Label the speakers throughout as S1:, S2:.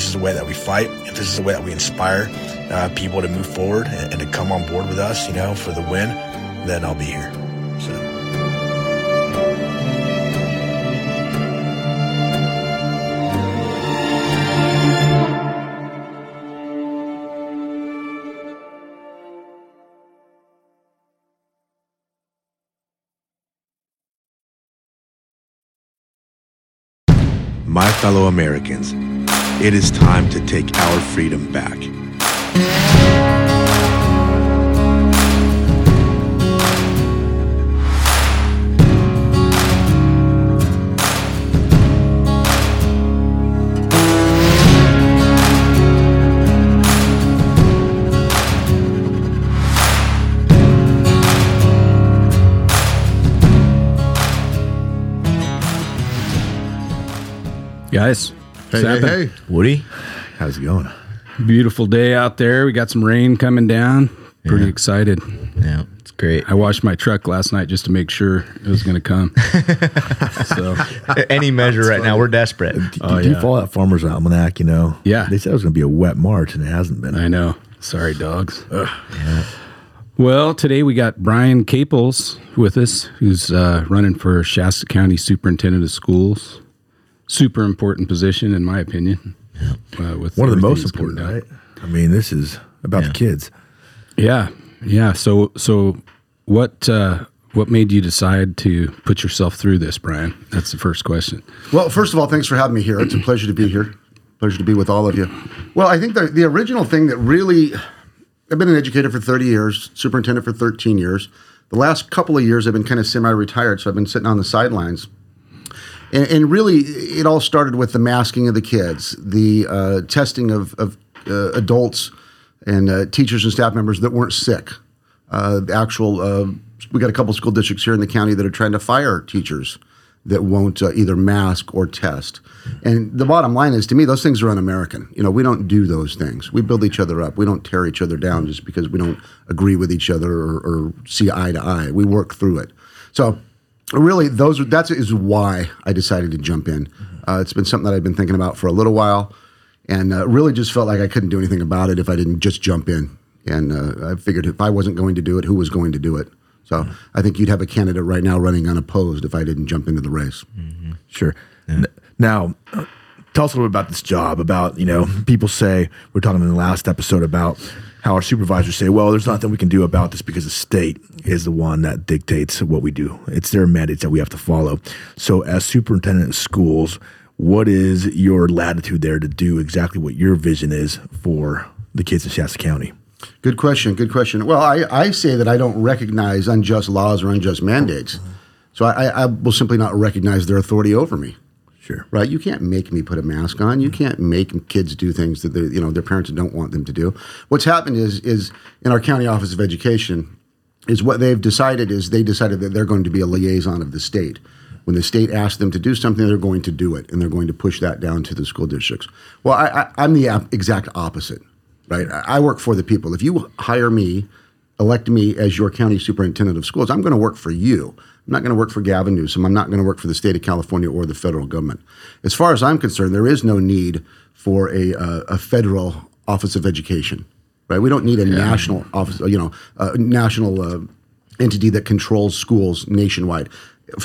S1: This is the way that we fight, if this is the way that we inspire uh, people to move forward and, and to come on board with us, you know, for the win, then I'll be here. So.
S2: My fellow Americans, it is time to take our freedom back.
S3: Guys,
S4: Hey, hey, hey.
S2: Woody, how's it going?
S3: Beautiful day out there. We got some rain coming down. Pretty excited.
S5: Yeah, it's great.
S3: I washed my truck last night just to make sure it was going to come. so,
S5: Any measure right now, we're desperate.
S2: Do,
S3: Oh,
S2: do you
S3: yeah.
S2: follow that Farmer's Almanac, you know?
S3: Yeah.
S2: They said it was going to be a wet March, and it hasn't been.
S3: I know. Sorry, dogs. Well, today we got Brian Caples with us, who's uh, running for Shasta County Superintendent of Schools. Super important position, in my opinion. Uh, with
S2: One of the most important, right? I mean, this is about the kids.
S3: Yeah, yeah. So, so what? Uh, what made you decide to put yourself through this, Brian? That's the first question.
S4: Well, first of all, thanks for having me here. It's a pleasure to be here. Pleasure to be with all of you. Well, I think the, the original thing that really, I've been an educator for 30 years, superintendent for 13 years. The last couple of years, I've been kind of semi retired, so I've been sitting on the sidelines. And, and really, it all started with the masking of the kids, the uh, testing of, of uh, adults and uh, teachers and staff members that weren't sick. Uh, the actual, uh, we got a couple school districts here in the county that are trying to fire teachers that won't uh, either mask or test. And the bottom line is, to me, those things are un-American. You know, we don't do those things. We build each other up. We don't tear each other down just because we don't agree with each other or, or see eye to eye. We work through it. So, really, those are, that is why I decided to jump in. Uh, it's been something that I've been thinking about for a little while, and uh, really just felt like I couldn't do anything about it if I didn't just jump in. And uh, I figured if I wasn't going to do it, who was going to do it? So I think you'd have a candidate right now running unopposed if I didn't jump into the race.
S2: Sure. N- Now, uh, tell us a little bit about this job. About you know, people say we are talking in the last episode about how our supervisors say, "Well, there's nothing we can do about this because the state is the one that dictates what we do. It's their mandates that we have to follow." So, as superintendent of schools, what is your latitude there to do exactly what your vision is for the kids in Shasta County?
S4: Good question. Good question. Well, I, I say that I don't recognize unjust laws or unjust mandates. So I, I will simply not recognize their authority over me. Right? You can't make me put a mask on. You can't make kids do things that they, you know their parents don't want them to do. What's happened is is in our county office of education is what they've decided is they decided that they're going to be a liaison of the state. When the state asks them to do something, they're going to do it, and they're going to push that down to the school districts. Well, I, I, I'm the exact opposite, right? I work for the people. If you hire me, elect me as your county superintendent of schools, I'm going to work for you. I'm not going to work for Gavin Newsom. I'm not going to work for the state of California or the federal government. As far as I'm concerned, there is no need for a, uh, a federal office of education, right? We don't need a national office, you know, a national uh, entity that controls schools nationwide.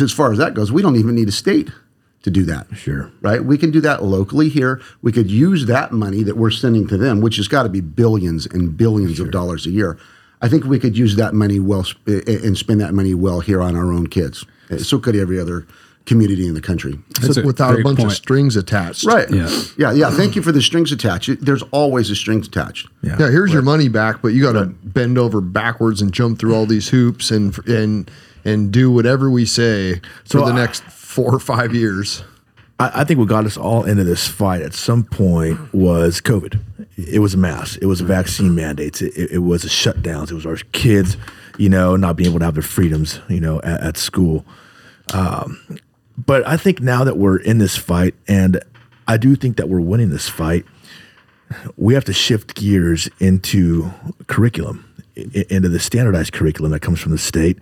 S4: As far as that goes, we don't even need a state to do that.
S2: Sure.
S4: Right? We can do that locally here. We could use that money that we're sending to them, which has got to be billions and billions of dollars a year. I think we could use that money well and spend that money well here on our own kids. Uh, So could every other community in the country.
S3: That's a
S6: without a
S3: great
S6: bunch
S3: point.
S6: of strings attached.
S4: Right.
S3: Yeah.
S4: Yeah. Yeah. Thank you for the strings attached. There's always a strings attached.
S2: Yeah.
S6: Yeah, here's your money back, but you got to bend over backwards and jump through all these hoops and and and do whatever we say
S2: So
S6: for the
S2: I-
S6: next four or five years.
S2: I, I think what got us all into this fight at some point was COVID. It was a mass. It was vaccine mandates. It, it, it was a shutdowns. It was our kids, you know, not being able to have their freedoms, you know, at, at school. Um, but I think now that we're in this fight, and I do think that we're winning this fight, we have to shift gears into curriculum, into the standardized curriculum that comes from the state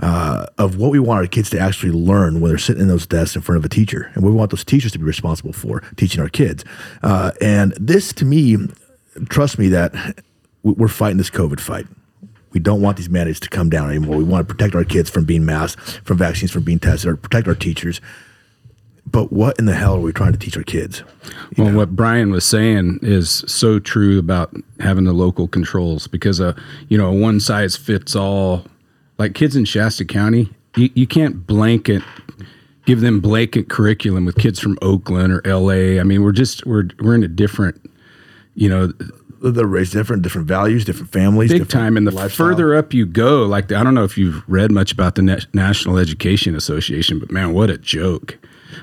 S2: uh, of what we want our kids to actually learn when they're sitting in those desks in front of a teacher, and we want those teachers to be responsible for teaching our kids. Uh, and this, to me, trust me that we- we're fighting this COVID fight. We don't want these mandates to come down anymore. We want to protect our kids from being masked, from vaccines, from being tested, or protect our teachers. But what in the hell are we trying to teach our kids?
S3: Well, what Brian was saying is so true about having the local controls because, uh, you know, a one size fits all, like kids in Shasta County, you, you can't blanket, give them blanket curriculum with kids from Oakland or LA. I mean, we're just, we're, we're in a different, you know,
S2: They're raised different, different values, different families,
S3: big
S2: different
S3: time. And the
S2: lifestyle.
S3: further up you go, like I don't know if you've read much about the Na- National Education Association, but man, what a joke!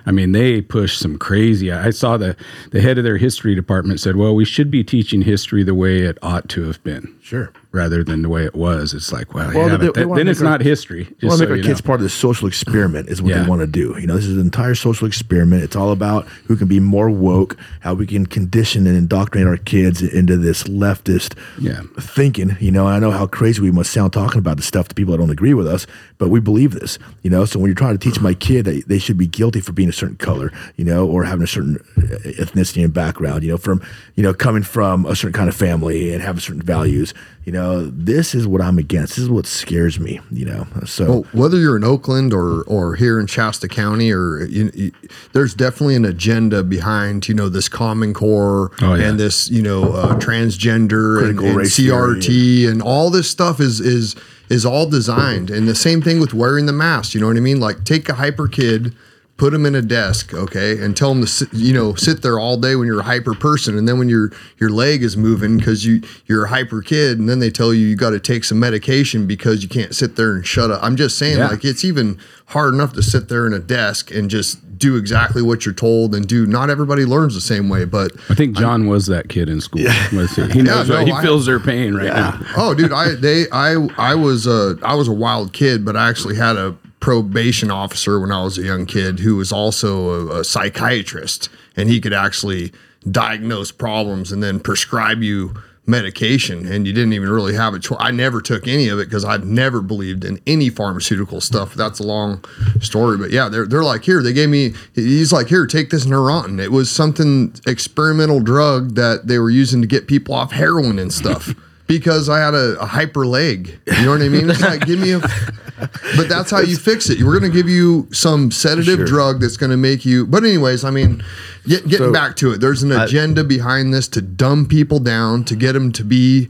S3: I mean, they push some crazy. I saw the the head of their history department said, "Well, we should be teaching history the way it ought to have been."
S2: Sure.
S3: Rather than the way it was, it's like, well,
S2: Well,
S3: yeah,
S2: they-
S3: that- then it's
S2: our-
S3: not history. Just
S2: Well,
S3: so
S2: make our kids
S3: know.
S2: part of the social experiment is what
S3: Yeah.
S2: they want to do. You know, this is an entire social experiment. It's all about who can be more woke, how we can condition and indoctrinate our kids into this leftist
S3: Yeah.
S2: thinking. You know, I know how crazy we must sound talking about this stuff to people that don't agree with us, but we believe this. You know, so when you're trying to teach my kid that they should be guilty for being a certain color, you know, or having a certain uh, ethnicity and background, you know, from you know coming from a certain kind of family and having certain values. You know, this is what I'm against. This is what scares me. You know, so.
S6: Well, whether you're in Oakland or or here in Shasta County, or you, you, there's definitely an agenda behind you know this Common Core
S3: Oh, yeah.
S6: and this you know uh, transgender and,
S2: Critical
S6: and
S2: race
S6: CRT and all this stuff is is is all designed. And the same thing with wearing the mask. You know what I mean? Like take a hyper kid. Put them in a desk, okay, and tell them to sit, you know sit there all day when you're a hyper person, and then when your your leg is moving because you you're a hyper kid, and then they tell you you got to take some medication because you can't sit there and shut up. I'm just saying,
S3: Yeah.
S6: like it's even hard enough to sit there in a desk and just do exactly what you're told and do. Not everybody learns the same way, but
S3: I think John was that kid in school. Was he? He knows
S6: no,
S3: he
S6: I-
S3: feels their pain right now.
S6: oh, dude, I they I I was a I was a wild kid, but I actually had a probation officer when I was a young kid who was also a, a psychiatrist, and he could actually diagnose problems and then prescribe you medication and you didn't even really have a choice. I never took any of it because I've never believed in any pharmaceutical stuff. That's a long story, but yeah, they're they're like here. They gave me. He's like here, take this Neurontin. It was something experimental drug that they were using to get people off heroin and stuff. Because I had a, a hyper leg, you know what I mean. It's like give me a, but that's how you fix it. We're going to give you some sedative
S2: Sure.
S6: drug that's going to make you. But anyways, I mean, get, getting
S2: So-
S6: back to it, there's an agenda behind this to dumb people down, to get them to be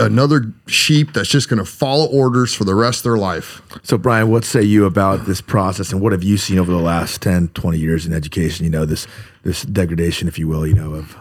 S6: another sheep that's just going to follow orders for the rest of their life.
S2: So, Brian, what say you about this process and what have you seen over the last 10, 20 years in education? You know, this this degradation, if you will, you know, of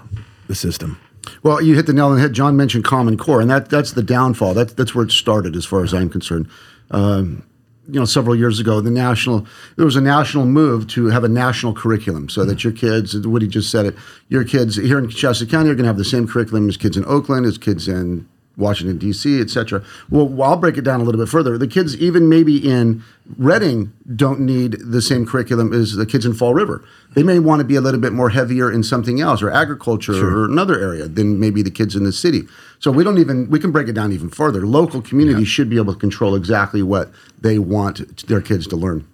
S2: the system.
S4: Well, you hit the nail on the head. John mentioned Common Core, and that that's the downfall. That's that's where it started, as far as I'm concerned. Um, you know, several years ago, the national there was a national move to have a national curriculum, so that your kids, Woody just said it, your kids here in Shasta County are going to have the same curriculum as kids in Oakland, as kids in Washington D.C., et cetera. Well, I'll break it down a little bit further. The kids, even maybe in Redding, don't need the same curriculum as the kids in Fall River. They may want to be a little bit more heavier in something else, or agriculture, or another area than maybe the kids in the city. So we don't even we can break it down even further. Local communities should be able to control exactly what they want their kids to learn.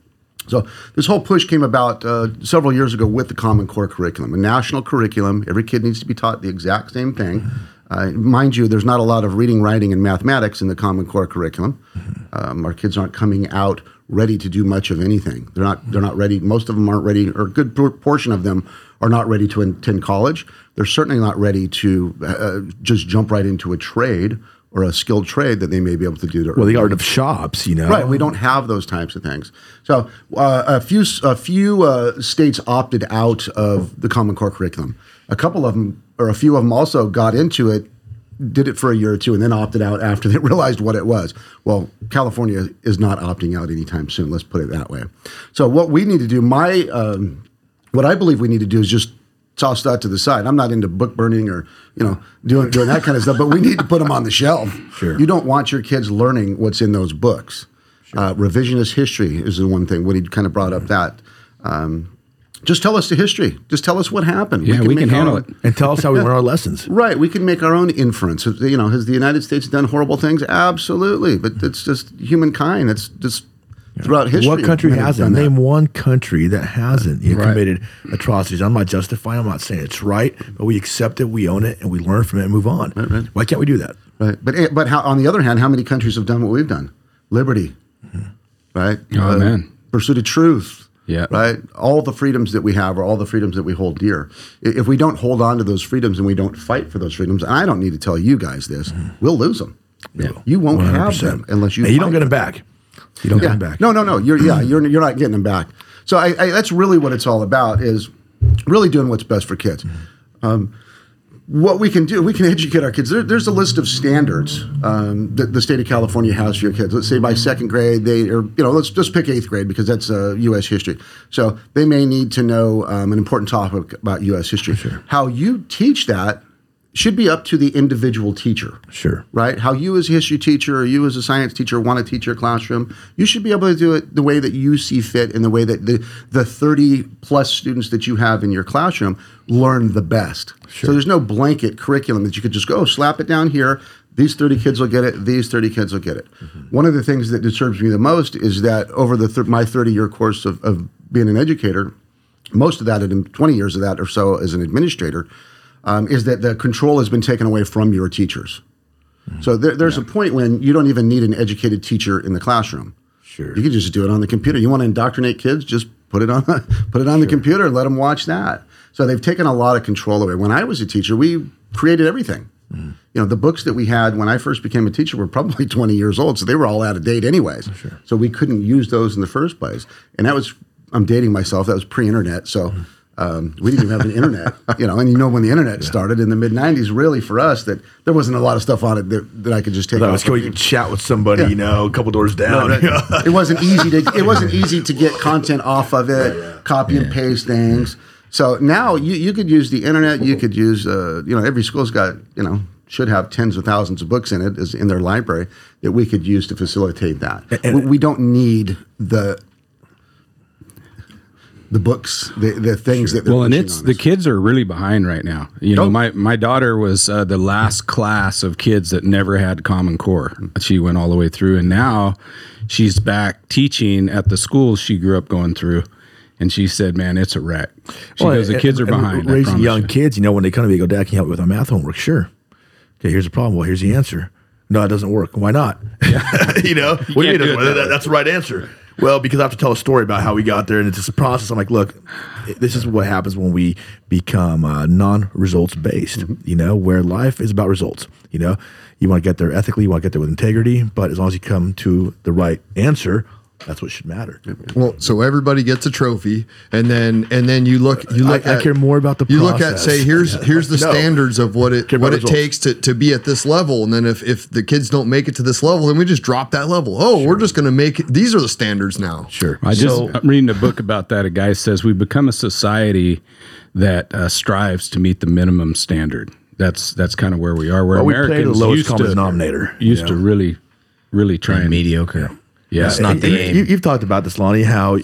S4: So this whole push came about uh, several years ago with the Common Core curriculum, a national curriculum. Every kid needs to be taught the exact same thing. Uh, mind you, there's not a lot of reading, writing, and mathematics in the Common Core curriculum. Um, our kids aren't coming out ready to do much of anything. They're not. They're not ready. Most of them aren't ready, or a good portion of them are not ready to attend college. They're certainly not ready to uh, just jump right into a trade or a skilled trade that they may be able to do to
S2: Well, the art of shops, you know.
S4: Right, we don't have those types of things. So uh, a few a few uh, states opted out of the Common Core curriculum. A couple of them, or a few of them, also got into it, did it for a year or two, and then opted out after they realized what it was. Well, California is not opting out anytime soon. Let's put it that way. So what we need to do, my um, what I believe we need to do is just toss that to the side. I'm not into book burning or you know doing doing that kind of stuff, but we need to put them on the shelf.
S2: Sure.
S4: You don't want your kids learning what's in those books. Uh, revisionist history is the one thing. Woody kind of brought up that. Um, just tell us the history. Just tell us what happened.
S3: Yeah, we can
S4: make our
S3: handle
S4: own-
S3: it.
S2: And tell us how we learn our lessons.
S4: Right, we can make our own inference. You know, has the United States done horrible things? Absolutely, but it's just humankind. It's just throughout history.
S2: What country hasn't?
S4: done that.
S2: Name one country that hasn't you know,
S3: Right.
S2: committed atrocities. I'm not justifying. I'm not saying it's right, but we accept it, we own it, and we learn from it and move on. Why can't we do that?
S4: Right, but eh, but how, on the other hand, how many countries have done what we've done? Liberty, right?
S3: Oh, man.
S4: pursuit of truth.
S3: Yeah.
S4: right. All the freedoms that we have are all the freedoms that we hold dear. If we don't hold on to those freedoms and we don't fight for those freedoms, and I don't need to tell you guys this, we'll lose them. Yeah. You won't have
S2: 100%.
S4: them unless you.
S2: And you don't get them back. You don't get
S4: yeah.
S2: them back.
S4: No, no, no. You're yeah, you're you're not getting them back. So I, I, that's really what it's all about is really doing what's best for kids. Um, what we can do, we can educate our kids. There, there's a list of standards um, that the state of California has for your kids. Let's say by second grade, they are, you know, let's just pick eighth grade because that's uh, U.S. history. So they may need to know um, an important topic about U.S. history. How you teach that should be up to the individual teacher
S2: Sure.
S4: right? How you as a history teacher or you as a science teacher want to teach your classroom, you should be able to do it the way that you see fit and the way that the, the 30 plus students that you have in your classroom learn the best. So there's no blanket curriculum that you could just go slap it down here. These 30 kids will get it. These 30 kids will get it. One of the things that disturbs me the most is that over the thir- my 30 year course of, of being an educator, most of that, and 20 years of that or so as an administrator, um, is that the control has been taken away from your teachers. So there, there's a point when you don't even need an educated teacher in the classroom.
S2: Sure.
S4: You can just do it on the computer. You want to indoctrinate kids? Just put it on put it on the computer and let them watch that. So they've taken a lot of control away. When I was a teacher, we created everything. You know, the books that we had when I first became a teacher were probably 20 years old, so they were all out of date anyways. So we couldn't use those in the first place. And that was I'm dating myself. That was pre-internet, so um, we didn't even have an internet. You know, and you know when the internet started in the mid 90s, really for us that there wasn't a lot of stuff on it that, that I could just take.
S2: That was cool. You can chat with somebody,
S4: Yeah.
S2: you know, a couple doors down.
S4: Right. it wasn't easy to it wasn't easy to get content off of it, copy and paste things. So now you, you could use the internet. You could use uh, you know every school's got you know should have tens of thousands of books in it as in their library that we could use to facilitate that.
S2: And-
S4: we, we don't need the the books, the, the things that
S3: Well, and it's the kids are really behind right now. You know,
S4: Oh.
S3: my my daughter was uh, the last class of kids that never had Common Core. She went all the way through, and now she's back teaching at the school she grew up going through. And she said, "Man, it's a wreck." She
S2: Well,
S3: goes, "The
S2: and-
S3: kids are behind."
S2: Raising young
S3: you."
S2: kids, you know, when they come to me, go, Dad, can you help me with my math homework? Sure. Okay, here's the problem. Well, here's the answer. No, it doesn't work. Why not? you know, what do you mean
S3: do
S2: doesn't
S3: it
S2: work?
S3: that
S2: That- that's the right answer. Well, because I have to tell a story about how we got there, and it's just a process. I'm like, look, this is what happens when we become uh, non-results based.
S3: Mm-hmm.
S2: You know, where life is about results. You know, you want to get there ethically, you want to get there with integrity, but as long as you come to the right answer, that's what should matter.
S6: Well, so everybody gets a trophy, and then and then you look you look
S2: I
S6: at
S2: care more about the
S6: you look at say here's here's the
S2: No.
S6: standards of what it what it
S2: results.
S6: takes to, to be at this level, and then if if the kids don't make it to this level, then we just drop that level. Oh, we're just going to make it, these are the standards now.
S2: Sure.
S3: I just
S2: So-
S3: I'm reading a book about that. A guy says we become a society that uh, strives to meet the minimum standard. That's that's kind of where we are. Where
S2: Well, we play
S3: Americans
S2: the lowest
S3: used
S2: common
S3: to,
S2: denominator, you
S3: Used to really, really try and
S5: mediocre.
S3: Yeah,
S5: That's not the
S2: you,
S5: aim.
S2: You, you've talked about this, Lonnie, how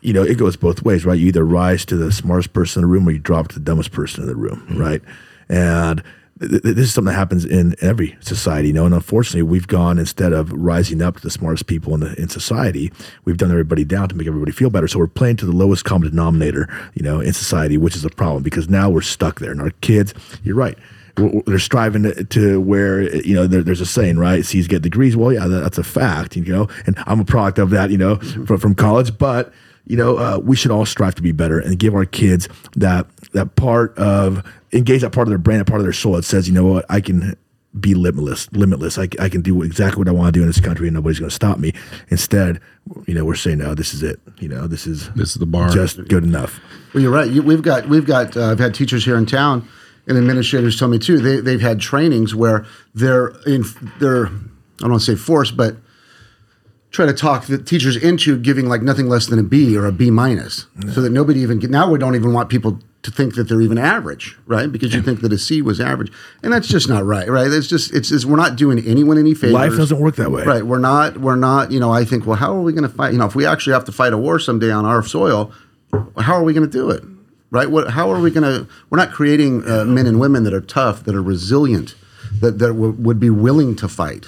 S2: you know it goes both ways, right? You either rise to the smartest person in the room, or you drop to the dumbest person in the room,
S3: Mm-hmm.
S2: right? And th- th- this is something that happens in every society, you know. And unfortunately, we've gone instead of rising up to the smartest people in the, in society, we've done everybody down to make everybody feel better. So we're playing to the lowest common denominator, you know, in society, which is a problem because now we're stuck there. And our kids, you're right they're striving to, to where you know there, there's a saying right C's get degrees well yeah that, that's a fact you know and I'm a product of that you know from, from college but you know uh, we should all strive to be better and give our kids that that part of engage that part of their brain that part of their soul that says you know what I can be limitless. Limitless. I, I can do exactly what I want to do in this country, and nobody's going to stop me. Instead, you know, we're saying, no, this is it. You know, this is
S3: This is the bar.
S2: just good enough.
S4: Well, you're right. You, we've got we've got uh, I've had teachers here in town and administrators tell me too. They they've had trainings where they're in they're I don't want to say forced, but try to talk the teachers into giving like nothing less than a B or a B minus, so that nobody even get, now we don't even want people to think that they're even average, right? Because you think that a C was average, and that's just not right, right? It's just it's, it's we're not doing anyone any favors.
S2: Life doesn't work that way.
S4: Right. We're not, we're not, you know, I think, well, how are we going to fight? You know, if we actually have to fight a war someday on our soil, how are we going to do it? Right. What, how are we going to, we're not creating uh, men and women that are tough, that are resilient, that, that w- would be willing to fight.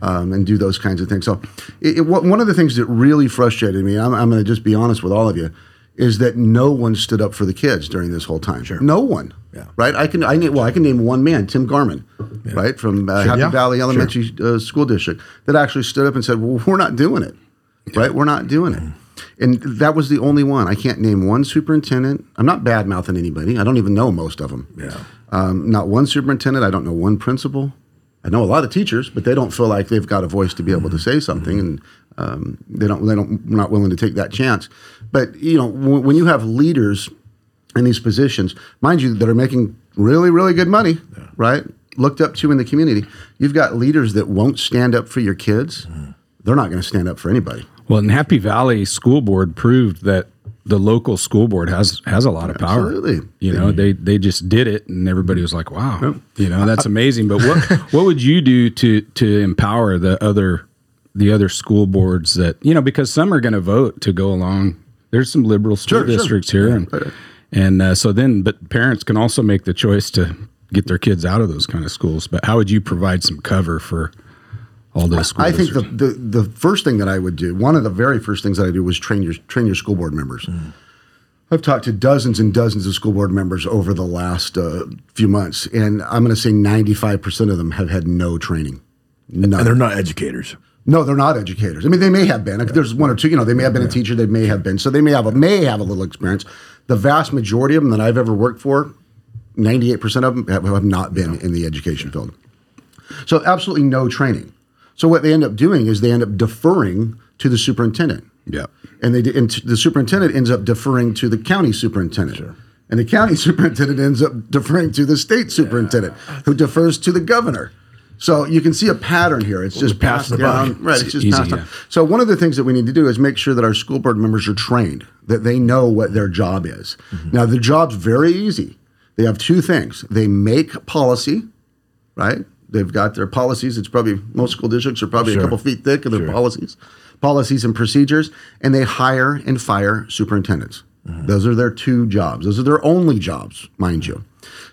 S4: Um, and do those kinds of things. So, it, it, one one of the things that really frustrated me, I'm, I'm going to just be honest with all of you, is that no one stood up for the kids during this whole time. Sure. No one.
S2: Yeah.
S4: Right. I can. I name. Well, I can name one man, Tim Garman, right from uh, Happy
S6: Yeah.
S4: Valley Elementary uh, School District, that actually stood up and said, "Well, we're not doing it. Right. We're not doing it." And that was the only one. I can't name one superintendent. I'm not bad mouthing anybody. I don't even know most of them.
S2: Yeah.
S4: Um, not one superintendent. I don't know one principal. I know a lot of teachers, but they don't feel like they've got a voice to be able to say something, and um, they don't. They don't. Not willing to take that chance. But you know, w- when you have leaders in these positions, mind you, that are making really, really good money, right? Looked up to in the community. You've got leaders that won't stand up for your kids. They're not going to stand up for anybody.
S3: Well, and Happy Valley School Board proved that the local school board has has a lot of power.
S4: Absolutely.
S3: You know, they they just did it, and everybody was like, "Wow, you know, that's amazing." But what what would you do to to empower the other the other school boards that you know because some are going to vote to go along. There's some liberal school
S4: Sure, sure.
S3: districts here, and and uh, so then, but parents can also make the choice to get their kids out of those kind of schools. But how would you provide some cover for all those
S4: I think the, the the first thing that I would do, one of the very first things that I do was train your train your school board members.
S3: Mm.
S4: I've talked to dozens and dozens of school board members over the last uh, few months, and I'm going to say 95 percent of them have had no training. None.
S2: And they're not educators.
S4: No, they're not educators. I mean, they may have been. If there's one or two, you know, they may have been a teacher. They may have been. So they may have a may have a little experience. The vast majority of them that I've ever worked for, 98 percent of them have, have not been in the education field. So absolutely no training. So what they end up doing is they end up deferring to the superintendent.
S3: yeah.
S4: And they and the superintendent ends up deferring to the county superintendent. And the county superintendent ends up deferring to the state superintendent, who defers to the governor. So you can see a pattern here. It's just
S2: pass
S4: passed
S2: the
S4: down.
S2: buck.
S4: Right. It's
S3: It's
S4: just
S3: easy,
S4: passed down.
S3: yeah.
S4: So one of the things that we need to do is make sure that our school board members are trained, that they know what their job is.
S2: Mm-hmm.
S4: Now the job's very easy. They have two things. They make policy, right? They've got their policies. It's probably most school districts are probably a couple feet thick of their policies, policies and procedures, and they hire and fire superintendents. Mm-hmm. Those are their two jobs. Those are their only jobs, mind you.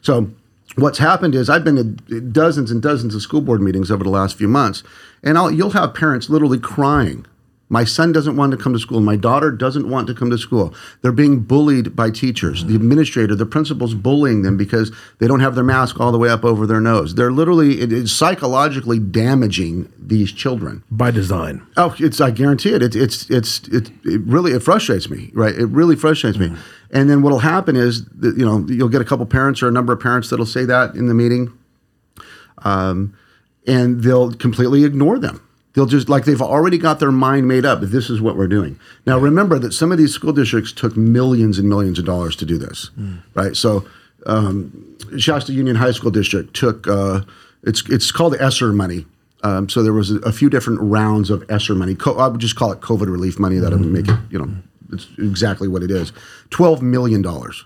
S4: So what's happened is I've been to dozens and dozens of school board meetings over the last few months, and I'll, you'll have parents literally crying. My son doesn't want to come to school. My daughter doesn't want to come to school. They're being bullied by teachers. The administrator, the principal's bullying them because they don't have their mask all the way up over their nose. They're literally, it is psychologically damaging these children.
S2: By design.
S4: Oh, it's I guarantee it. It's it's it's it, it really it frustrates me, right? It really frustrates me. And then what'll happen is that, you know you'll get a couple parents or a number of parents that'll say that in the meeting, um, and they'll completely ignore them. They'll just like they've already got their mind made up. This is what we're doing. Now remember that some of these school districts took millions and millions of dollars to do this, right? So um, Shasta Union High School District took uh, it's it's called ESSER money. Um, so there was a, a few different rounds of ESSER money. Co- I would just call it COVID relief money. That would make it you know it's exactly what it is. Twelve million dollars.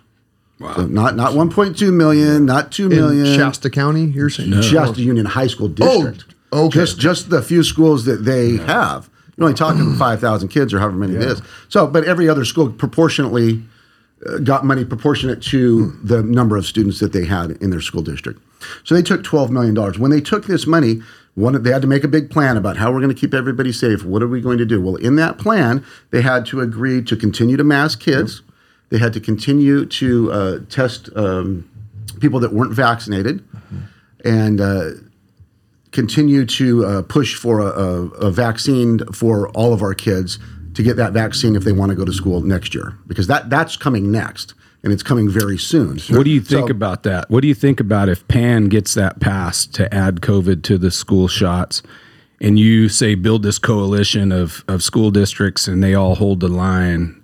S4: Wow. So not not one point two million, not
S6: 2
S4: million. In.
S6: Shasta County, you're saying?
S4: Shasta Union High School District.
S6: Oh, okay.
S4: Just just the few schools that they have. You're only talking five thousand kids or however many it is. So, but every other school proportionately uh, got money proportionate to the number of students that they had in their school district. So they took twelve million dollars. When they took this money, one they had to make a big plan about how we're going to keep everybody safe. What are we going to do? Well, in that plan, they had to agree to continue to mask kids. They had to continue to uh, test um, people that weren't vaccinated, and uh, continue to uh, push for a, a, a vaccine for all of our kids to get that vaccine if they want to go to school next year because that that's coming next and it's coming very soon.
S3: What do you think
S4: So-
S3: about that? What do you think about if Pan gets that passed to add COVID to the school shots, and you say build this coalition of of school districts and they all hold the line?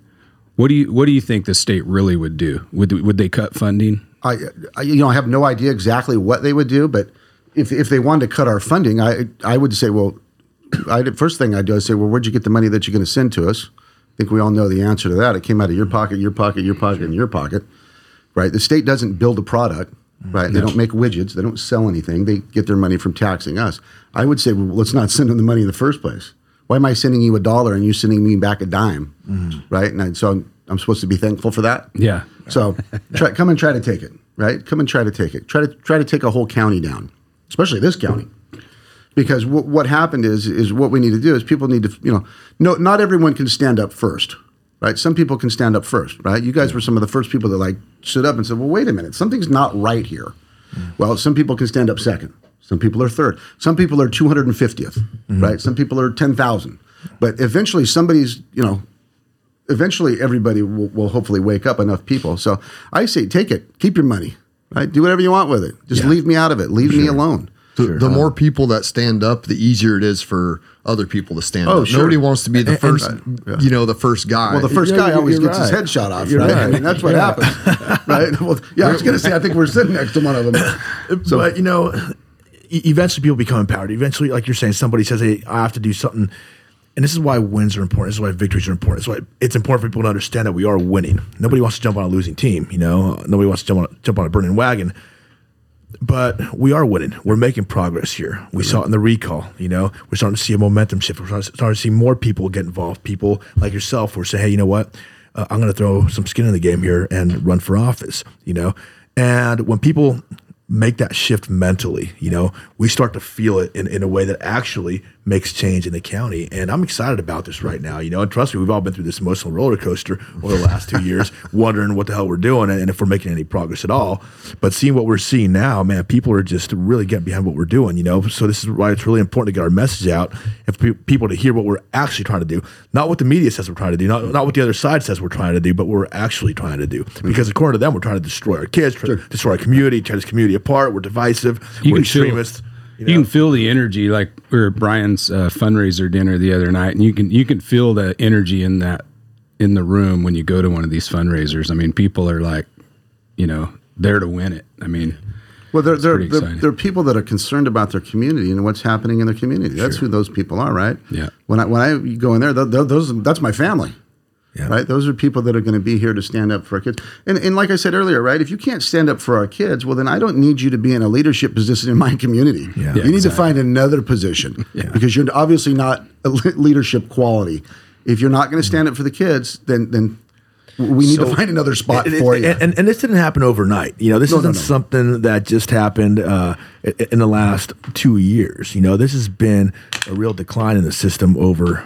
S3: What do you what do you think the state really would do? Would would they cut funding?
S4: I, I, you know, I have no idea exactly what they would do, but if, if they wanted to cut our funding, I I would say, well, I first thing I do is say, well, where'd you get the money that you're going to send to us? I think we all know the answer to that. It came out of your pocket, your pocket, your pocket, and your pocket, right? The state doesn't build a product, mm-hmm. right? They don't make widgets, they don't sell anything. They get their money from taxing us. I would say, well, let's not send them the money in the first place. Why am I sending you a dollar and you sending me back a dime, mm-hmm. right? And I, so I'm, I'm supposed to be thankful for that.
S3: Yeah,
S4: So try, come and try to take it, right? Come and try to take it. Try to try to take a whole county down, especially this county, because w- what happened is is what we need to do is people need to you know no not everyone can stand up first, right? Some people can stand up first, right? You guys were some of the first people that like stood up and said, well, wait a minute, something's not right here. Mm. Well, some people can stand up second. Some people are third. Some people are 250th, mm-hmm. right? Some people are 10,000. But eventually somebody's, you know, eventually everybody will, will hopefully wake up enough people. So I say, take it, keep your money, right? Do whatever you want with it. Just leave me out of it. Leave me alone.
S6: The, the more people that stand up, the easier it is for other people to stand
S4: Oh,
S6: up.
S4: sure.
S6: Nobody wants to be the
S2: And-
S6: first, uh,
S2: and-
S6: you know, the first guy.
S4: Well, the first
S2: Yeah,
S4: guy
S2: you're-
S4: always
S2: you're
S4: gets his head shot off,
S2: You're
S4: right?
S2: right.
S4: I mean, that's what happens, right? Well, yeah, I was going to say, I think we're sitting next to one of them. So,
S2: but you know, eventually people become empowered. Eventually, like you're saying, somebody says, "Hey, I have to do something." And this is why wins are important. This is why victories are important. It's why it's important for people to understand that we are winning. Nobody wants to jump on a losing team. You know, nobody wants to jump on jump on a burning wagon. But we are winning. We're making progress here. We saw it in the recall. You know, we're starting to see a momentum shift. We're starting to see more people get involved. People like yourself who are saying, "Hey, you know what? Uh, I'm going to throw some skin in the game here and run for office." You know, and when people make that shift mentally, you know, we start to feel it in, in a way that actually makes change in the county. And I'm excited about this right now, you know, and trust me, we've all been through this emotional roller coaster over the last two years, wondering what the hell we're doing and if we're making any progress at all. But seeing what we're seeing now, man, people are just really getting behind what we're doing, you know. So this is why it's really important to get our message out and for pe- people to hear what we're actually trying to do. Not what the media says we're trying to do, not, not what the other side says we're trying to do, but what we're actually trying to do. Because according to them, we're trying to destroy our kids, try, destroy our community, tear this community apart. We're divisive.
S3: You
S2: we're
S3: can feel-
S2: extremists.
S3: You, can feel the energy, like we were at Brian's uh, fundraiser dinner the other night, and you can you can feel the energy in that in the room when you go to one of these fundraisers. I mean, people are like, you know, there to win it. I mean,
S4: well, they're, they're, they're, they're people that are concerned about their community and what's happening in their community. That's who those people are, right?
S3: Yeah.
S4: When I when I go in there, th th those that's my family.
S2: Yeah.
S4: Right, those are people that are going to be here to stand up for our kids, and, and like I said earlier, right, if you can't stand up for our kids, well, then I don't need you to be in a leadership position in my community.
S2: Yeah.
S4: you
S2: Yeah,
S4: need to find another position because you're obviously not a leadership quality. If you're not going to stand up for the kids, then then we need to find another spot
S2: and,
S4: for
S2: and,
S4: you.
S2: And, and this didn't happen overnight. You know, this
S4: No,
S2: isn't
S4: no, no.
S2: something that just happened uh, in the last two years. You know, this has been a real decline in the system over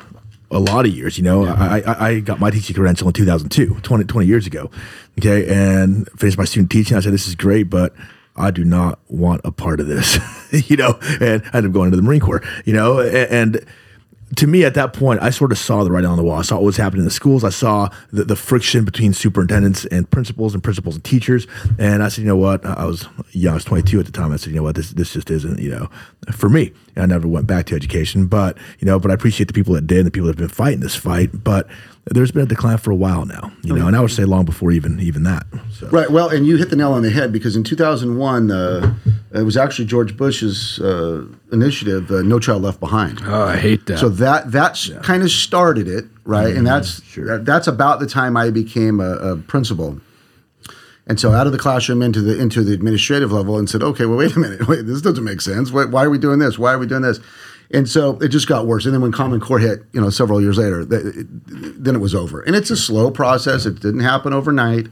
S2: a lot of years. You know, I, I, I got my teaching credential in 2002, 20, 20 years ago. Okay, and finished my student teaching. I said, this is great, but I do not want a part of this. you know, and I ended up going into the Marine Corps. You know, a- and to me at that point, I sort of saw the writing on the wall. I saw what was happening in the schools. I saw the, the friction between superintendents and principals and principals and teachers. And I said, you know what? I was young. I was 22 at the time. I said, you know what? This this just isn't you know for me. And I never went back to education. But you know, but I appreciate the people that did, and the people that have been fighting this fight. But there's been a decline for a while now. You know, and I would say long before even even that. So.
S4: Right. Well, and you hit the nail on the head because in 2001, uh, it was actually George Bush's uh, initiative, uh, No Child Left Behind.
S3: oh, I hate that.
S4: So that that's kind of started it, right? And that's that- that's about the time I became a, a principal. And so out of the classroom into the into the administrative level and said, okay, well, wait a minute, wait, this doesn't make sense. Why, why are we doing this? Why are we doing this? And so it just got worse. And then when Common Core hit, you know, several years later, th- it, then it was over. And it's a slow process. It didn't happen overnight.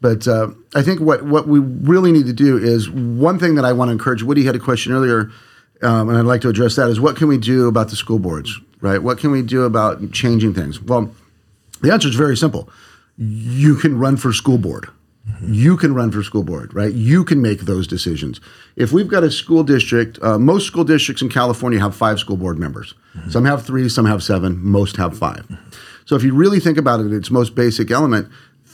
S4: But uh, I think what what we really need to do is one thing that I want to encourage. Woody had a question earlier, um, and I'd like to address that. Is what can we do about the school boards? Right? What can we do about changing things? Well, the answer is very simple. You can run for school board. You can run for school board, right? You can make those decisions. If we've got a school district, uh, most school districts in California have five school board members. Some have three, some have seven, most have five. So if you really think about it, its most basic element,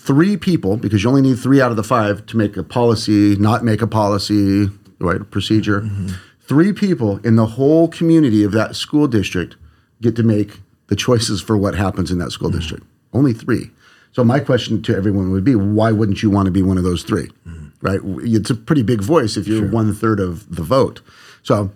S4: three people, because you only need three out of the five to make a policy, not make a policy, right? A procedure. Mm-hmm. Three people in the whole community of that school district get to make the choices for what happens in that school mm-hmm. district. Only three. So my question to everyone would be, why wouldn't you want to be one of those 3 mm-hmm. Right? It's a pretty big voice if you're one third of the vote. So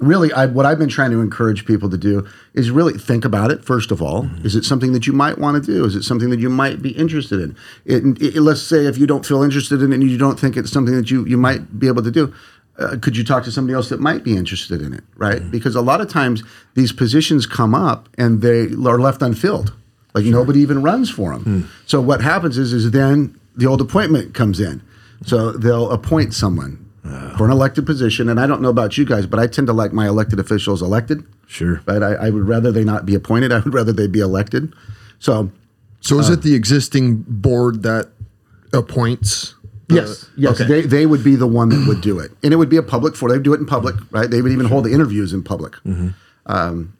S4: really I, what i've been trying to encourage people to do is really think about it first of all. Mm-hmm. Is it something that you might want to do? Is it something that you might be interested in? It, it- let's say if you don't feel interested in it and you don't think it's something that you, you might be able to do uh, could you talk to somebody else that might be interested in it right? Mm-hmm. Because a lot of times these positions come up and they are left unfilled. Like nobody even runs for them hmm. so what happens is is then the old appointment comes in. So they'll appoint someone for an elected position. And I don't know about you guys, but I tend to like my elected officials elected.
S2: Sure.
S4: Right. I, I would rather they not be appointed. I would rather they be elected. So
S6: So is it the existing board that appoints?
S4: yes, yes,
S6: Okay.
S4: they, they would be the one that would do it, and it would be a public forum. They'd do it in public, right? They would even hold the interviews in public. Um,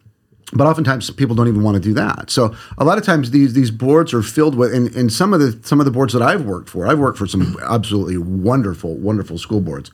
S4: but oftentimes people don't even want to do that. So a lot of times these these boards are filled with, and, and some of the some of the boards that I've worked for, I've worked for some absolutely wonderful, wonderful school boards,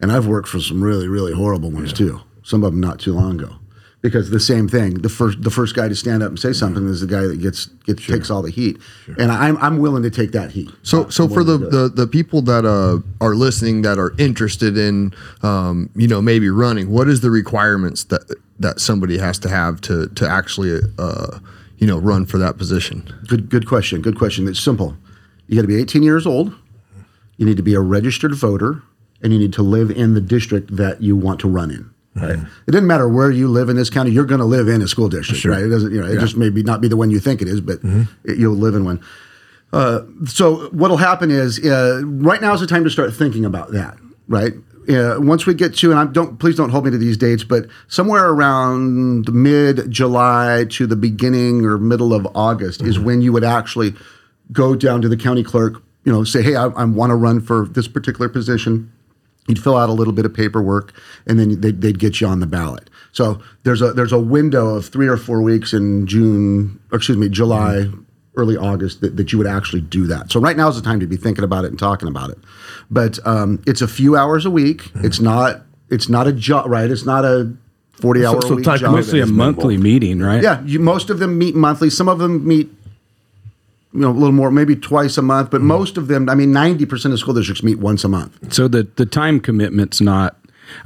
S4: and I've worked for some really really horrible ones too. Some of them not too long ago, because the same thing. The first the first guy to stand up and say something is the guy that gets gets takes all the heat, and I'm I'm willing to take that heat.
S6: So, so for the, the the people that uh, are listening that are interested in, um, you know, maybe running, what is the requirements that that somebody has to have to to actually, uh, you know, run for that position?
S4: Good, good question. Good question. It's simple. You got to be 18 years old. You need to be a registered voter, and you need to live in the district that you want to run in. Right. It doesn't matter where you live in this county. You're going to live in a school district, right? It doesn't. You know, it just maybe not be the one you think it is, but it, you'll live in one. Uh, so what'll happen is uh, right now is the time to start thinking about that. Right. Uh, once we get to, and I don't, please don't hold me to these dates, but somewhere around mid July to the beginning or middle of August is when you would actually go down to the county clerk. You know, say, hey, I, I want to run for this particular position. You'd fill out a little bit of paperwork, and then they'd, they'd get you on the ballot. So there's a there's a window of three or four weeks in June, or excuse me, July, early August that, that you would actually do that. So right now is the time to be thinking about it and talking about it. But um, it's a few hours a week. It's not it's not a job, right? It's not a forty hour
S2: so
S4: a week
S2: talk
S4: job.
S3: Mostly a monthly meeting, right?
S4: Yeah, you, most of them meet monthly. Some of them meet, you know, a little more, maybe twice a month. But most of them, I mean, ninety percent of school districts meet once a month.
S3: So the the time commitment's not.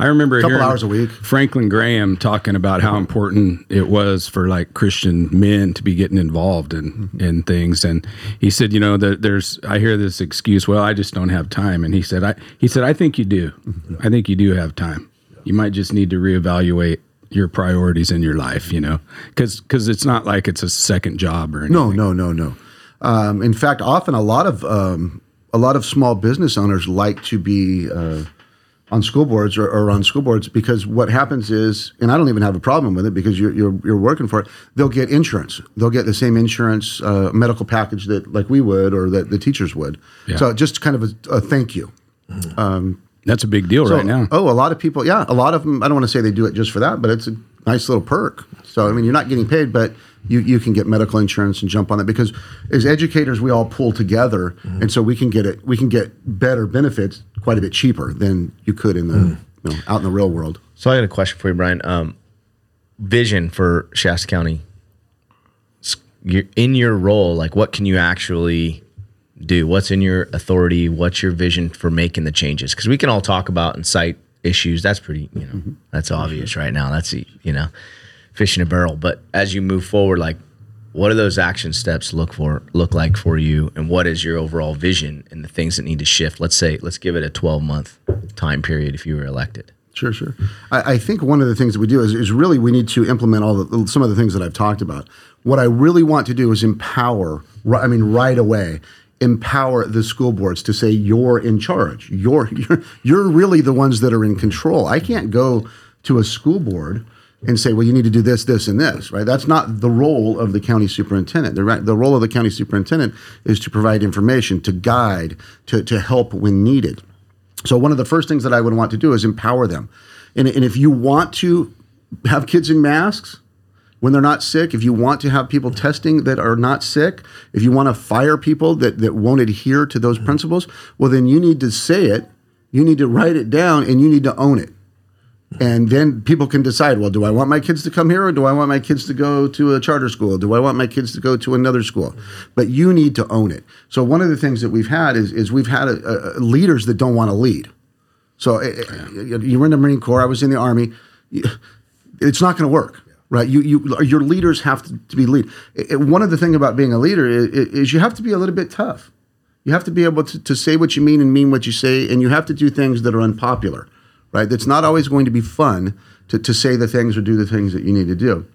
S3: I remember
S4: a
S3: Couple
S4: hours a week.
S3: Franklin Graham talking about how important it was for like Christian men to be getting involved in
S4: Mm-hmm.
S3: in things, and he said, you know, that there's I hear this excuse, well, I just don't have time, and he said, I he said, I think you do,
S4: Mm-hmm.
S3: I think you do have time. You might just need to reevaluate your priorities in your life, you know, because because it's not like it's a second job or anything.
S4: No, no, no, no. Um, in fact, often a lot of um, a lot of small business owners like to be uh, on school boards or, or on school boards because what happens is, and I don't even have a problem with it because you're you're, you're working for it. They'll get insurance. They'll get the same insurance uh, medical package that like we would or that the teachers would.
S3: Yeah.
S4: So just kind of a, a thank you.
S3: That's a big deal
S4: So,
S3: right now.
S4: Oh, a lot of people, yeah, a lot of them. I don't want to say they do it just for that, but it's a nice little perk. So I mean, you're not getting paid, but you you can get medical insurance and jump on that because as educators, we all pull together, mm-hmm. and so we can get it. We can get better benefits quite a bit cheaper than you could in the mm. you know, out in the real world.
S5: So I got a question for you, Brian. Um, vision for Shasta County. You're- In your role, like what can you actually do? What's in your authority? What's your vision for making the changes? Because we can all talk about and cite issues. That's pretty, you know, mm-hmm. that's obvious right now. That's you know, fish in a barrel. But as you move forward, like what do those action steps look for look like for you and what is your overall vision and the things that need to shift let's say let's give it a 12 month time period if you were elected
S4: Sure, sure. I, I think one of the things that we do is, is really we need to implement all the some of the things that I've talked about. What I really want to do is empower. I mean, right away, empower the school boards to say you're in charge. You're you're you're really the ones that are in control. I can't go to a school board and say, well, you need to do this, this, and this. Right? That's not the role of the county superintendent. The the role of the county superintendent is to provide information, to guide, to to help when needed. So one of the first things that I would want to do is empower them. And, and if you want to have kids in masks, when they're not sick, if you want to have people testing that are not sick, if you want to fire people that, that won't adhere to those principles, well, then you need to say it, you need to write it down, and you need to own it. And then people can decide, well, do I want my kids to come here or do I want my kids to go to a charter school? Do I want my kids to go to another school? But you need to own it. So one of the things that we've had is, is we've had a, a, leaders that don't want to lead. So eh, eh, you were in the Marine Corps, I was in the Army. It's not going to work right? You, you, your leaders have to, to be lead. It, one of the thing about being a leader is, is, you have to be a little bit tough. You have to be able to, to say what you mean and mean what you say, and you have to do things that are unpopular, right? It's not always going to be fun to, to say the things or do the things that you need to do.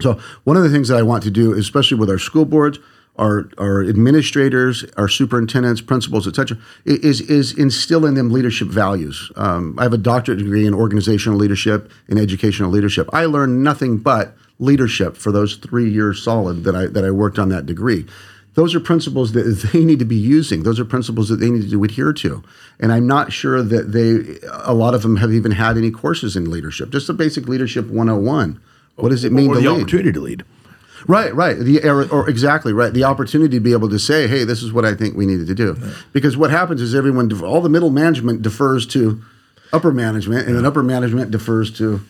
S4: So one of the things that I want to do, especially with our school boards, our, our administrators, our superintendents, principals, et cetera, is, is instill in them leadership values. Um, I have a doctorate degree in organizational leadership and educational leadership. I learned nothing but leadership for those three years solid that I, that I worked on that degree. Those are principles that they need to be using. Those are principles that they need to adhere to. And I'm not sure that they, a lot of them have even had any courses in leadership. Just a basic leadership 101. What does it mean
S2: or
S4: to
S2: the
S4: lead?
S2: opportunity to lead.
S4: Right, right. The or, or, exactly right. The opportunity to be able to say, "Hey, this is what I think we needed to do," yeah. because what happens is everyone, all the middle management defers to upper management, and yeah. then upper management defers to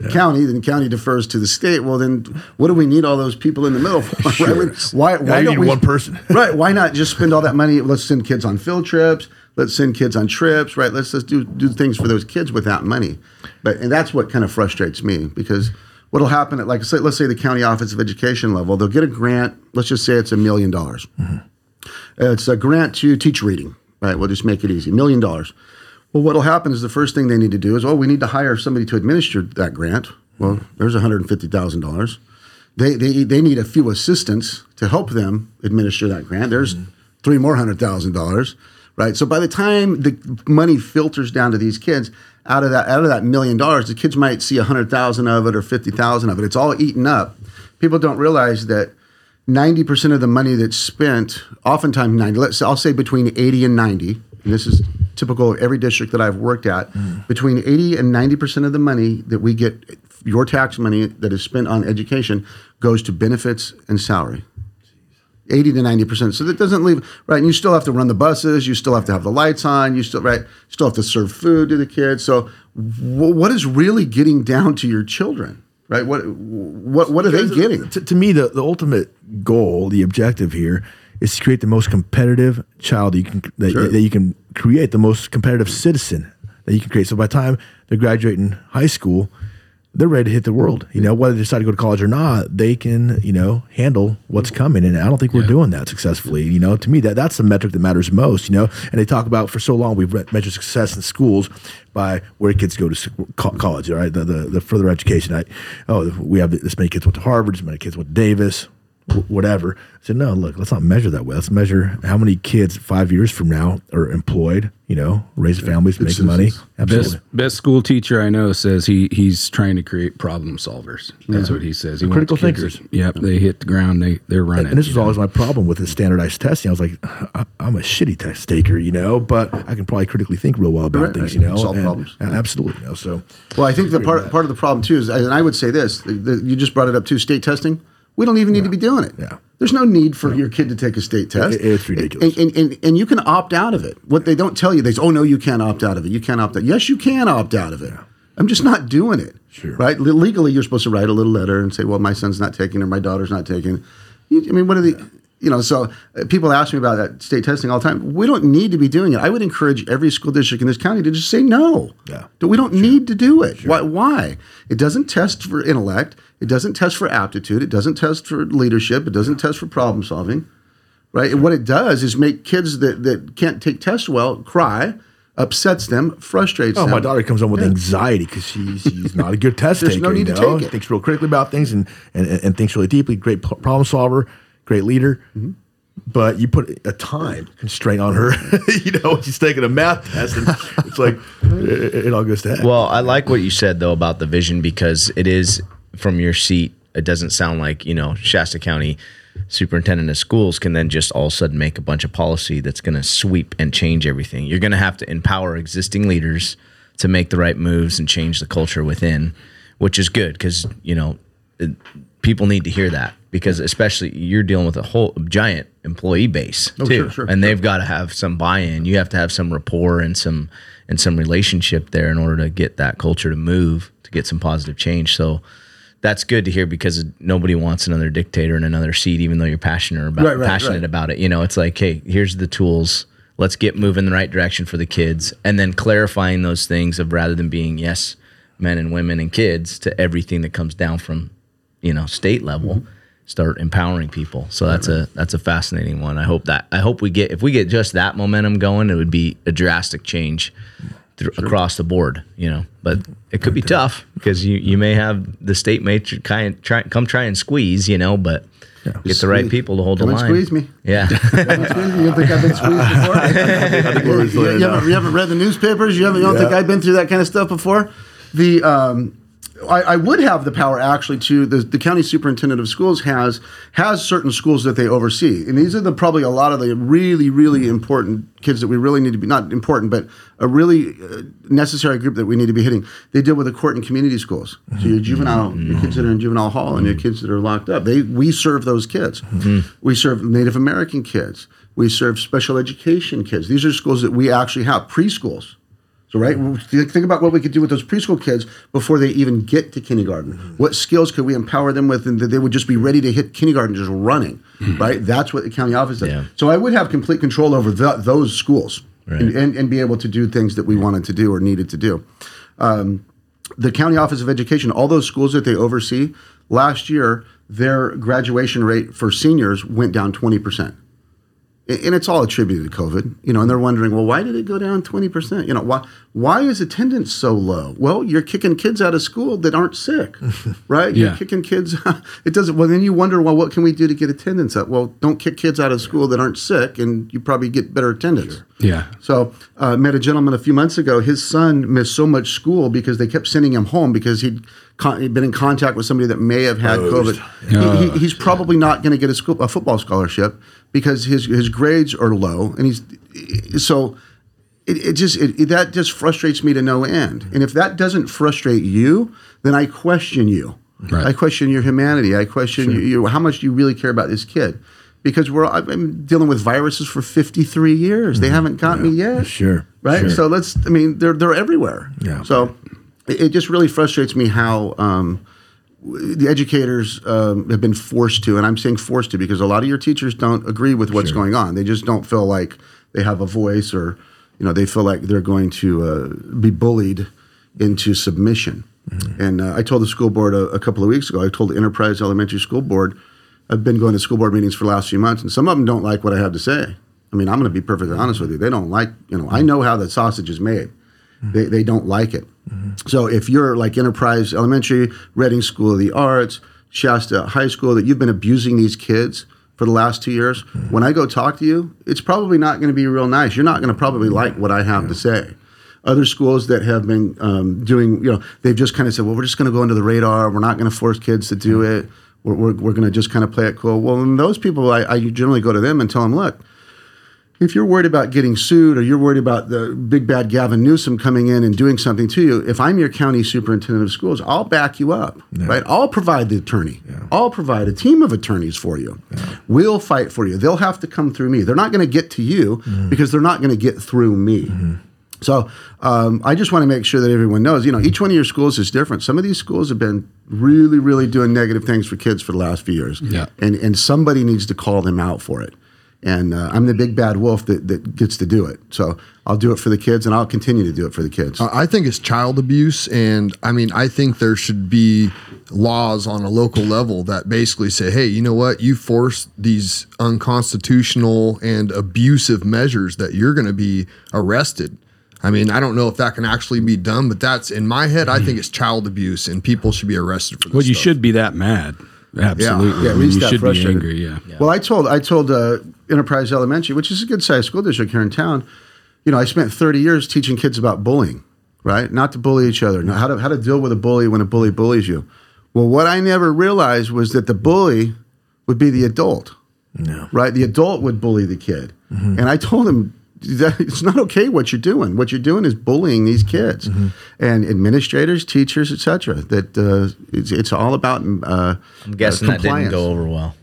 S4: yeah. county, then county defers to the state. Well, then what do we need all those people in the middle for?
S2: sure.
S4: right? Why?
S2: Why don't we one person?
S4: right? Why not just spend all that money? Let's send kids on field trips. Let's send kids on trips. Right? Let's just do do things for those kids without money. But and that's what kind of frustrates me because what'll happen at like say, let's say the county office of education level they'll get a grant let's just say it's a million dollars mm-hmm. it's a grant to teach reading right we'll just make it easy million dollars well what'll happen is the first thing they need to do is oh we need to hire somebody to administer that grant well there's $150000 they, they, they need a few assistants to help them administer that grant there's mm-hmm. three more hundred thousand dollars right so by the time the money filters down to these kids out of that out of that million dollars, the kids might see a hundred thousand of it or fifty thousand of it. It's all eaten up. People don't realize that ninety percent of the money that's spent, oftentimes ninety. Let's I'll say between eighty and ninety. And this is typical of every district that I've worked at. Mm. Between eighty and ninety percent of the money that we get, your tax money that is spent on education, goes to benefits and salary. 80 to 90%. So that doesn't leave, right? And you still have to run the buses, you still have to have the lights on, you still, right? You still have to serve food to the kids. So w- what is really getting down to your children? Right? What what what are they getting?
S2: To, to me, the, the ultimate goal, the objective here is to create the most competitive child that you can that, sure. that you can create, the most competitive citizen that you can create. So by the time they're graduating high school, they're ready to hit the world. You know, whether they decide to go to college or not, they can, you know, handle what's coming. And I don't think we're yeah. doing that successfully. You know, to me, that that's the metric that matters most. You know, and they talk about for so long we've measured success in schools by where kids go to college, right? The the, the further education. I, oh, we have this many kids went to Harvard, this many kids went to Davis whatever. I said, no, look, let's not measure that way. Let's measure how many kids five years from now are employed, you know, raise families, make money.
S3: Absolutely. Best, best school teacher I know says he he's trying to create problem solvers. That's yeah. what he says. He
S2: Critical thinkers.
S3: Yep. They hit the ground. They, they're running.
S2: And this is always my problem with the standardized testing. I was like, I'm a shitty test taker, you know, but I can probably critically think real well about right, things, right. you know.
S4: Solve and, problems.
S2: Absolutely. You know, so.
S4: Well, I think the part, part of the problem too is, and I would say this, the, you just brought it up too, state testing we don't even need to be doing it.
S2: Yeah.
S4: There's no need for your kid to take a state test.
S2: It, it's ridiculous.
S4: And, and, and, and, you can opt out of it. What they don't tell you, they say, oh, no, you can't opt out of it. You can't opt out. Yes, you can opt out of it. Yeah. I'm just not doing it.
S2: Sure.
S4: Right? Legally, you're supposed to write a little letter and say, well, my son's not taking or my daughter's not taking. I mean, what are the you know, so uh, people ask me about that state testing all the time. We don't need to be doing it. I would encourage every school district in this county to just say no.
S2: Yeah.
S4: We don't sure. need to do it. Sure. Why, why? It doesn't test for intellect. It doesn't test for aptitude. It doesn't test for leadership. It doesn't test for problem solving. Right. And what it does is make kids that, that can't take tests well cry, upsets them, frustrates
S2: oh,
S4: them.
S2: my daughter comes home with yeah. anxiety because she's, she's not a good test
S4: There's
S2: taker.
S4: no need
S2: you
S4: know?
S2: to
S4: take it.
S2: Thinks real critically about things and, and, and thinks really deeply. Great problem solver, great leader. Mm-hmm but you put a time constraint on her. you know, she's taking a math test, and it's like it, it all goes to heck.
S5: Well, I like what you said though about the vision because it is from your seat. It doesn't sound like you know Shasta County superintendent of schools can then just all of a sudden make a bunch of policy that's going to sweep and change everything. You're going to have to empower existing leaders to make the right moves and change the culture within, which is good because you know it, people need to hear that because especially you're dealing with a whole giant employee base too,
S4: Oh, sure, sure,
S5: and they've got to have some buy-in. You have to have some rapport and some and some relationship there in order to get that culture to move to get some positive change. So that's good to hear because nobody wants another dictator in another seat, even though you're passionate about
S4: Right, right,
S5: passionate
S4: right.
S5: about it. You know, it's like, hey, here's the tools. Let's get moving in the right direction for the kids, and then clarifying those things of rather than being yes, men and women and kids to everything that comes down from, you know, state level.
S4: Mm-hmm.
S5: Start empowering people. So that's a that's a fascinating one. I hope that I hope we get if we get just that momentum going, it would be a drastic change through, across the board. You know, but it could be tough because you you may have the state may tr- kind try come try and squeeze. You know, but get the right people to hold
S4: Come
S5: the line.
S4: squeeze me.
S5: Yeah.
S4: Haven't me? You don't think I've been squeezed before? you, you haven't, you haven't read the newspapers. You haven't. You don't think I've been through that kind of stuff before? The um, I, I would have the power actually to the, the county superintendent of schools has has certain schools that they oversee, and these are the probably a lot of the really really important kids that we really need to be not important, but a really uh, necessary group that we need to be hitting. They deal with the court and community schools. So your mm-hmm. juvenile, your mm-hmm. kids that are in juvenile hall, and your kids that are locked up. They we serve those kids. Mm-hmm. We serve Native American kids. We serve special education kids. These are schools that we actually have preschools. Right, think about what we could do with those preschool kids before they even get to kindergarten. What skills could we empower them with, and that they would just be ready to hit kindergarten just running, right? That's what the county office does.
S5: Yeah.
S4: So, I would have complete control over the, those schools and, and, and be able to do things that we wanted to do or needed to do. Um, the county office of education, all those schools that they oversee, last year their graduation rate for seniors went down twenty percent and it's all attributed to COVID, you know, and they're wondering, well, why did it go down 20%? You know, why why is attendance so low? Well, you're kicking kids out of school that aren't sick, right? You're
S3: Yeah.
S4: kicking kids it doesn't well then you wonder, well, what can we do to get attendance up? Well, don't kick kids out of school that aren't sick and you probably get better attendance.
S3: Yeah.
S4: So I uh, met a gentleman a few months ago. His son missed so much school because they kept sending him home because he'd, con- been in contact with somebody that may have had COVID. He, he, he's probably not going to get a, school, a football scholarship because his his grades are low, and he's so. It, it just it, it- that just frustrates me to no end. And if that doesn't frustrate you, then I question you.
S3: Right.
S4: I question your humanity. I question you, you. How much do you really care about this kid? Because we're I've been dealing with viruses for 53 years. They mm-hmm. haven't got me yet.
S2: Sure,
S4: Right.
S2: sure.
S4: So let's. I mean, they're they're everywhere.
S2: Yeah.
S4: So it, it just really frustrates me how. Um, the educators um, have been forced to, and I'm saying forced to because a lot of your teachers don't agree with what's going on. They just don't feel like they have a voice, or you know, they feel like they're going to uh, be bullied into submission. And uh, I told the school board a, a couple of weeks ago. I told the Enterprise Elementary School Board, I've been going to school board meetings for the last few months, and some of them don't like what I have to say. I mean, I'm going to be perfectly honest with you. They don't like, you know, I know how the sausage is made. Mm-hmm. They, they don't like it. Mm-hmm. So if you're like Enterprise Elementary, Redding School of the Arts, Shasta High School, that you've been abusing these kids for the last two years, mm-hmm. when I go talk to you, it's probably not going to be real nice. You're not going to probably like what I have to say. Other schools that have been um, doing, you know, they've just kind of said, well, we're just going to go under the radar. We're not going to force kids to do it. We're, we're, we're going to just kind of play it cool. Well, and those people, I, I generally go to them and tell them, look, if you're worried about getting sued or you're worried about the big bad Gavin Newsom coming in and doing something to you, if I'm your county superintendent of schools, I'll back you up, right? I'll provide the attorney. I'll provide a team of attorneys for you. We'll fight for you. They'll have to come through me. They're not going to get to you because they're not going to get through me. So um, I just want to make sure that everyone knows, you know, each one of your schools is different. Some of these schools have been really, really doing negative things for kids for the last few years.
S3: Yeah.
S4: And, and somebody needs to call them out for it. And uh, I'm the big bad wolf that, that gets to do it. So I'll do it for the kids and I'll continue to do it for the kids.
S6: I I think it's child abuse, and I mean, I think there should be laws on a local level that basically say, "Hey, you know what? You force these unconstitutional and abusive measures, that you're going to be arrested." I mean, I don't know if that can actually be done, but that's in my head. I think it's child abuse, and people should be arrested for this.
S3: Well, you
S6: stuff.
S3: should be that mad. Absolutely.
S4: Yeah, at
S3: I mean,
S4: least
S3: you
S4: that
S3: should be
S4: frustrated.
S3: angry. Yeah.
S4: Well, I told I told uh, Enterprise Elementary, which is a good sized school district here in town. You know, I spent 30 years teaching kids about bullying, right? Not to bully each other, not how to how to deal with a bully when a bully bullies you. Well, what I never realized was that the bully would be the adult,
S2: No.
S4: right? The adult would bully the kid, and I told him that, it's not okay what you're doing. What you're doing is bullying these kids
S5: Mm-hmm.
S4: and administrators, teachers, etc. That uh, it's, it's all about. Uh,
S5: I'm guessing that didn't go over well.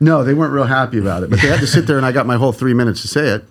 S4: No, they weren't real happy about it, but they had to sit there, and I got my whole three minutes to say it.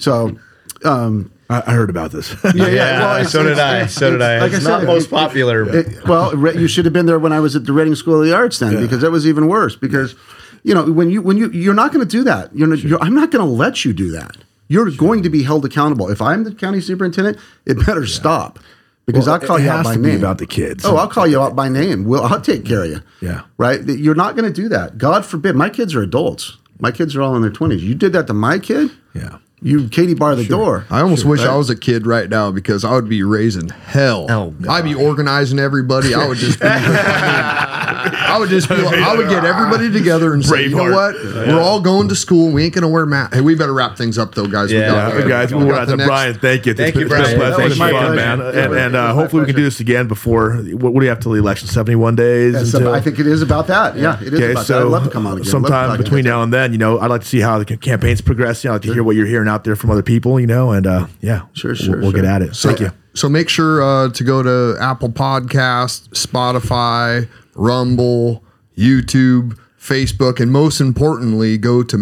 S4: So. Um,
S2: I, I heard about this.
S4: yeah,
S5: Yeah,
S4: well, it's-
S5: so did
S4: it's-
S5: I. So did I.
S4: like I
S5: It's
S4: said,
S5: not
S4: it-
S5: most popular. but-
S4: it- well, Re- you should have been there when I was at the Redding School of the Arts then, because that was even worse. Because you know when you when you you're not going to do that. You're, not, you're I'm not going to let you do that. You're going to be held accountable. If I'm the county superintendent, it better stop. Because
S2: Well,
S4: I'll call you out by name.
S2: about the kids.
S4: Oh, I'll call you out by name. Well, I'll take care of you.
S2: Yeah.
S4: Right. You're not going to do that. God forbid. My kids are adults. My kids are all in their 20s. You did that to my kid.
S2: Yeah.
S4: You Katie bar the door.
S6: I almost wish I was a kid right now because I would be raising hell.
S5: Oh, God.
S6: I'd be organizing everybody. I would just be, I would just be like, I would get everybody together and say, you know what? We're all going to school. We ain't going to wear masks. Hey, we better wrap things up though, guys. We
S5: Yeah.
S6: got-
S2: Yeah, guys,
S6: we
S2: we're
S6: got
S2: at
S6: the
S2: the
S6: next-
S2: Brian. Thank you.
S5: Thank
S2: been-
S5: you,
S2: it's been
S5: Brian.
S2: pleasure.
S4: That was
S2: It's
S4: my
S2: been fun,
S4: pleasure.
S2: man.
S4: Yeah,
S2: And, and uh,
S4: was my
S2: hopefully we can do this again before. What, what do you have till the election? Seventy-one days.
S4: That's
S2: until,
S4: I think it is about that. Yeah, it is
S2: Okay,
S4: about
S2: so
S4: that. I'd love to come on again. Love to
S2: sometime between now and then, you know, I'd like to see how the campaign's progressing. I'd like to hear what you're hearing out there from other people, you know, and uh, yeah,
S4: Sure,
S2: we'll-
S4: sure,
S2: we'll,
S4: sure.
S2: get at it.
S6: So,
S2: Thank you.
S6: So make sure uh, to go to Apple Podcast, Spotify, Rumble, YouTube, Facebook, and most importantly, go to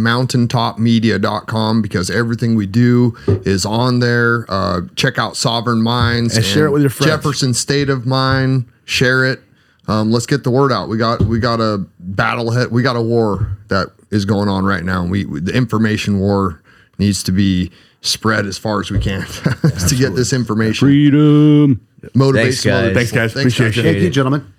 S6: mountaintopmedia.com because everything we do is on there. Uh, check out Sovereign Minds
S2: And share it with your friends.
S6: Jefferson State of Mind. Share it. Um, let's get the word out. We got we got a battle head. We got a war that is going on right now. We the information war needs to be spread as far as we can to get this information.
S3: Freedom.
S6: Motivate
S5: Thanks,
S6: some other
S5: guys.
S2: Thanks, guys. Appreciate
S6: guys.
S2: you.
S4: Thank you, gentlemen.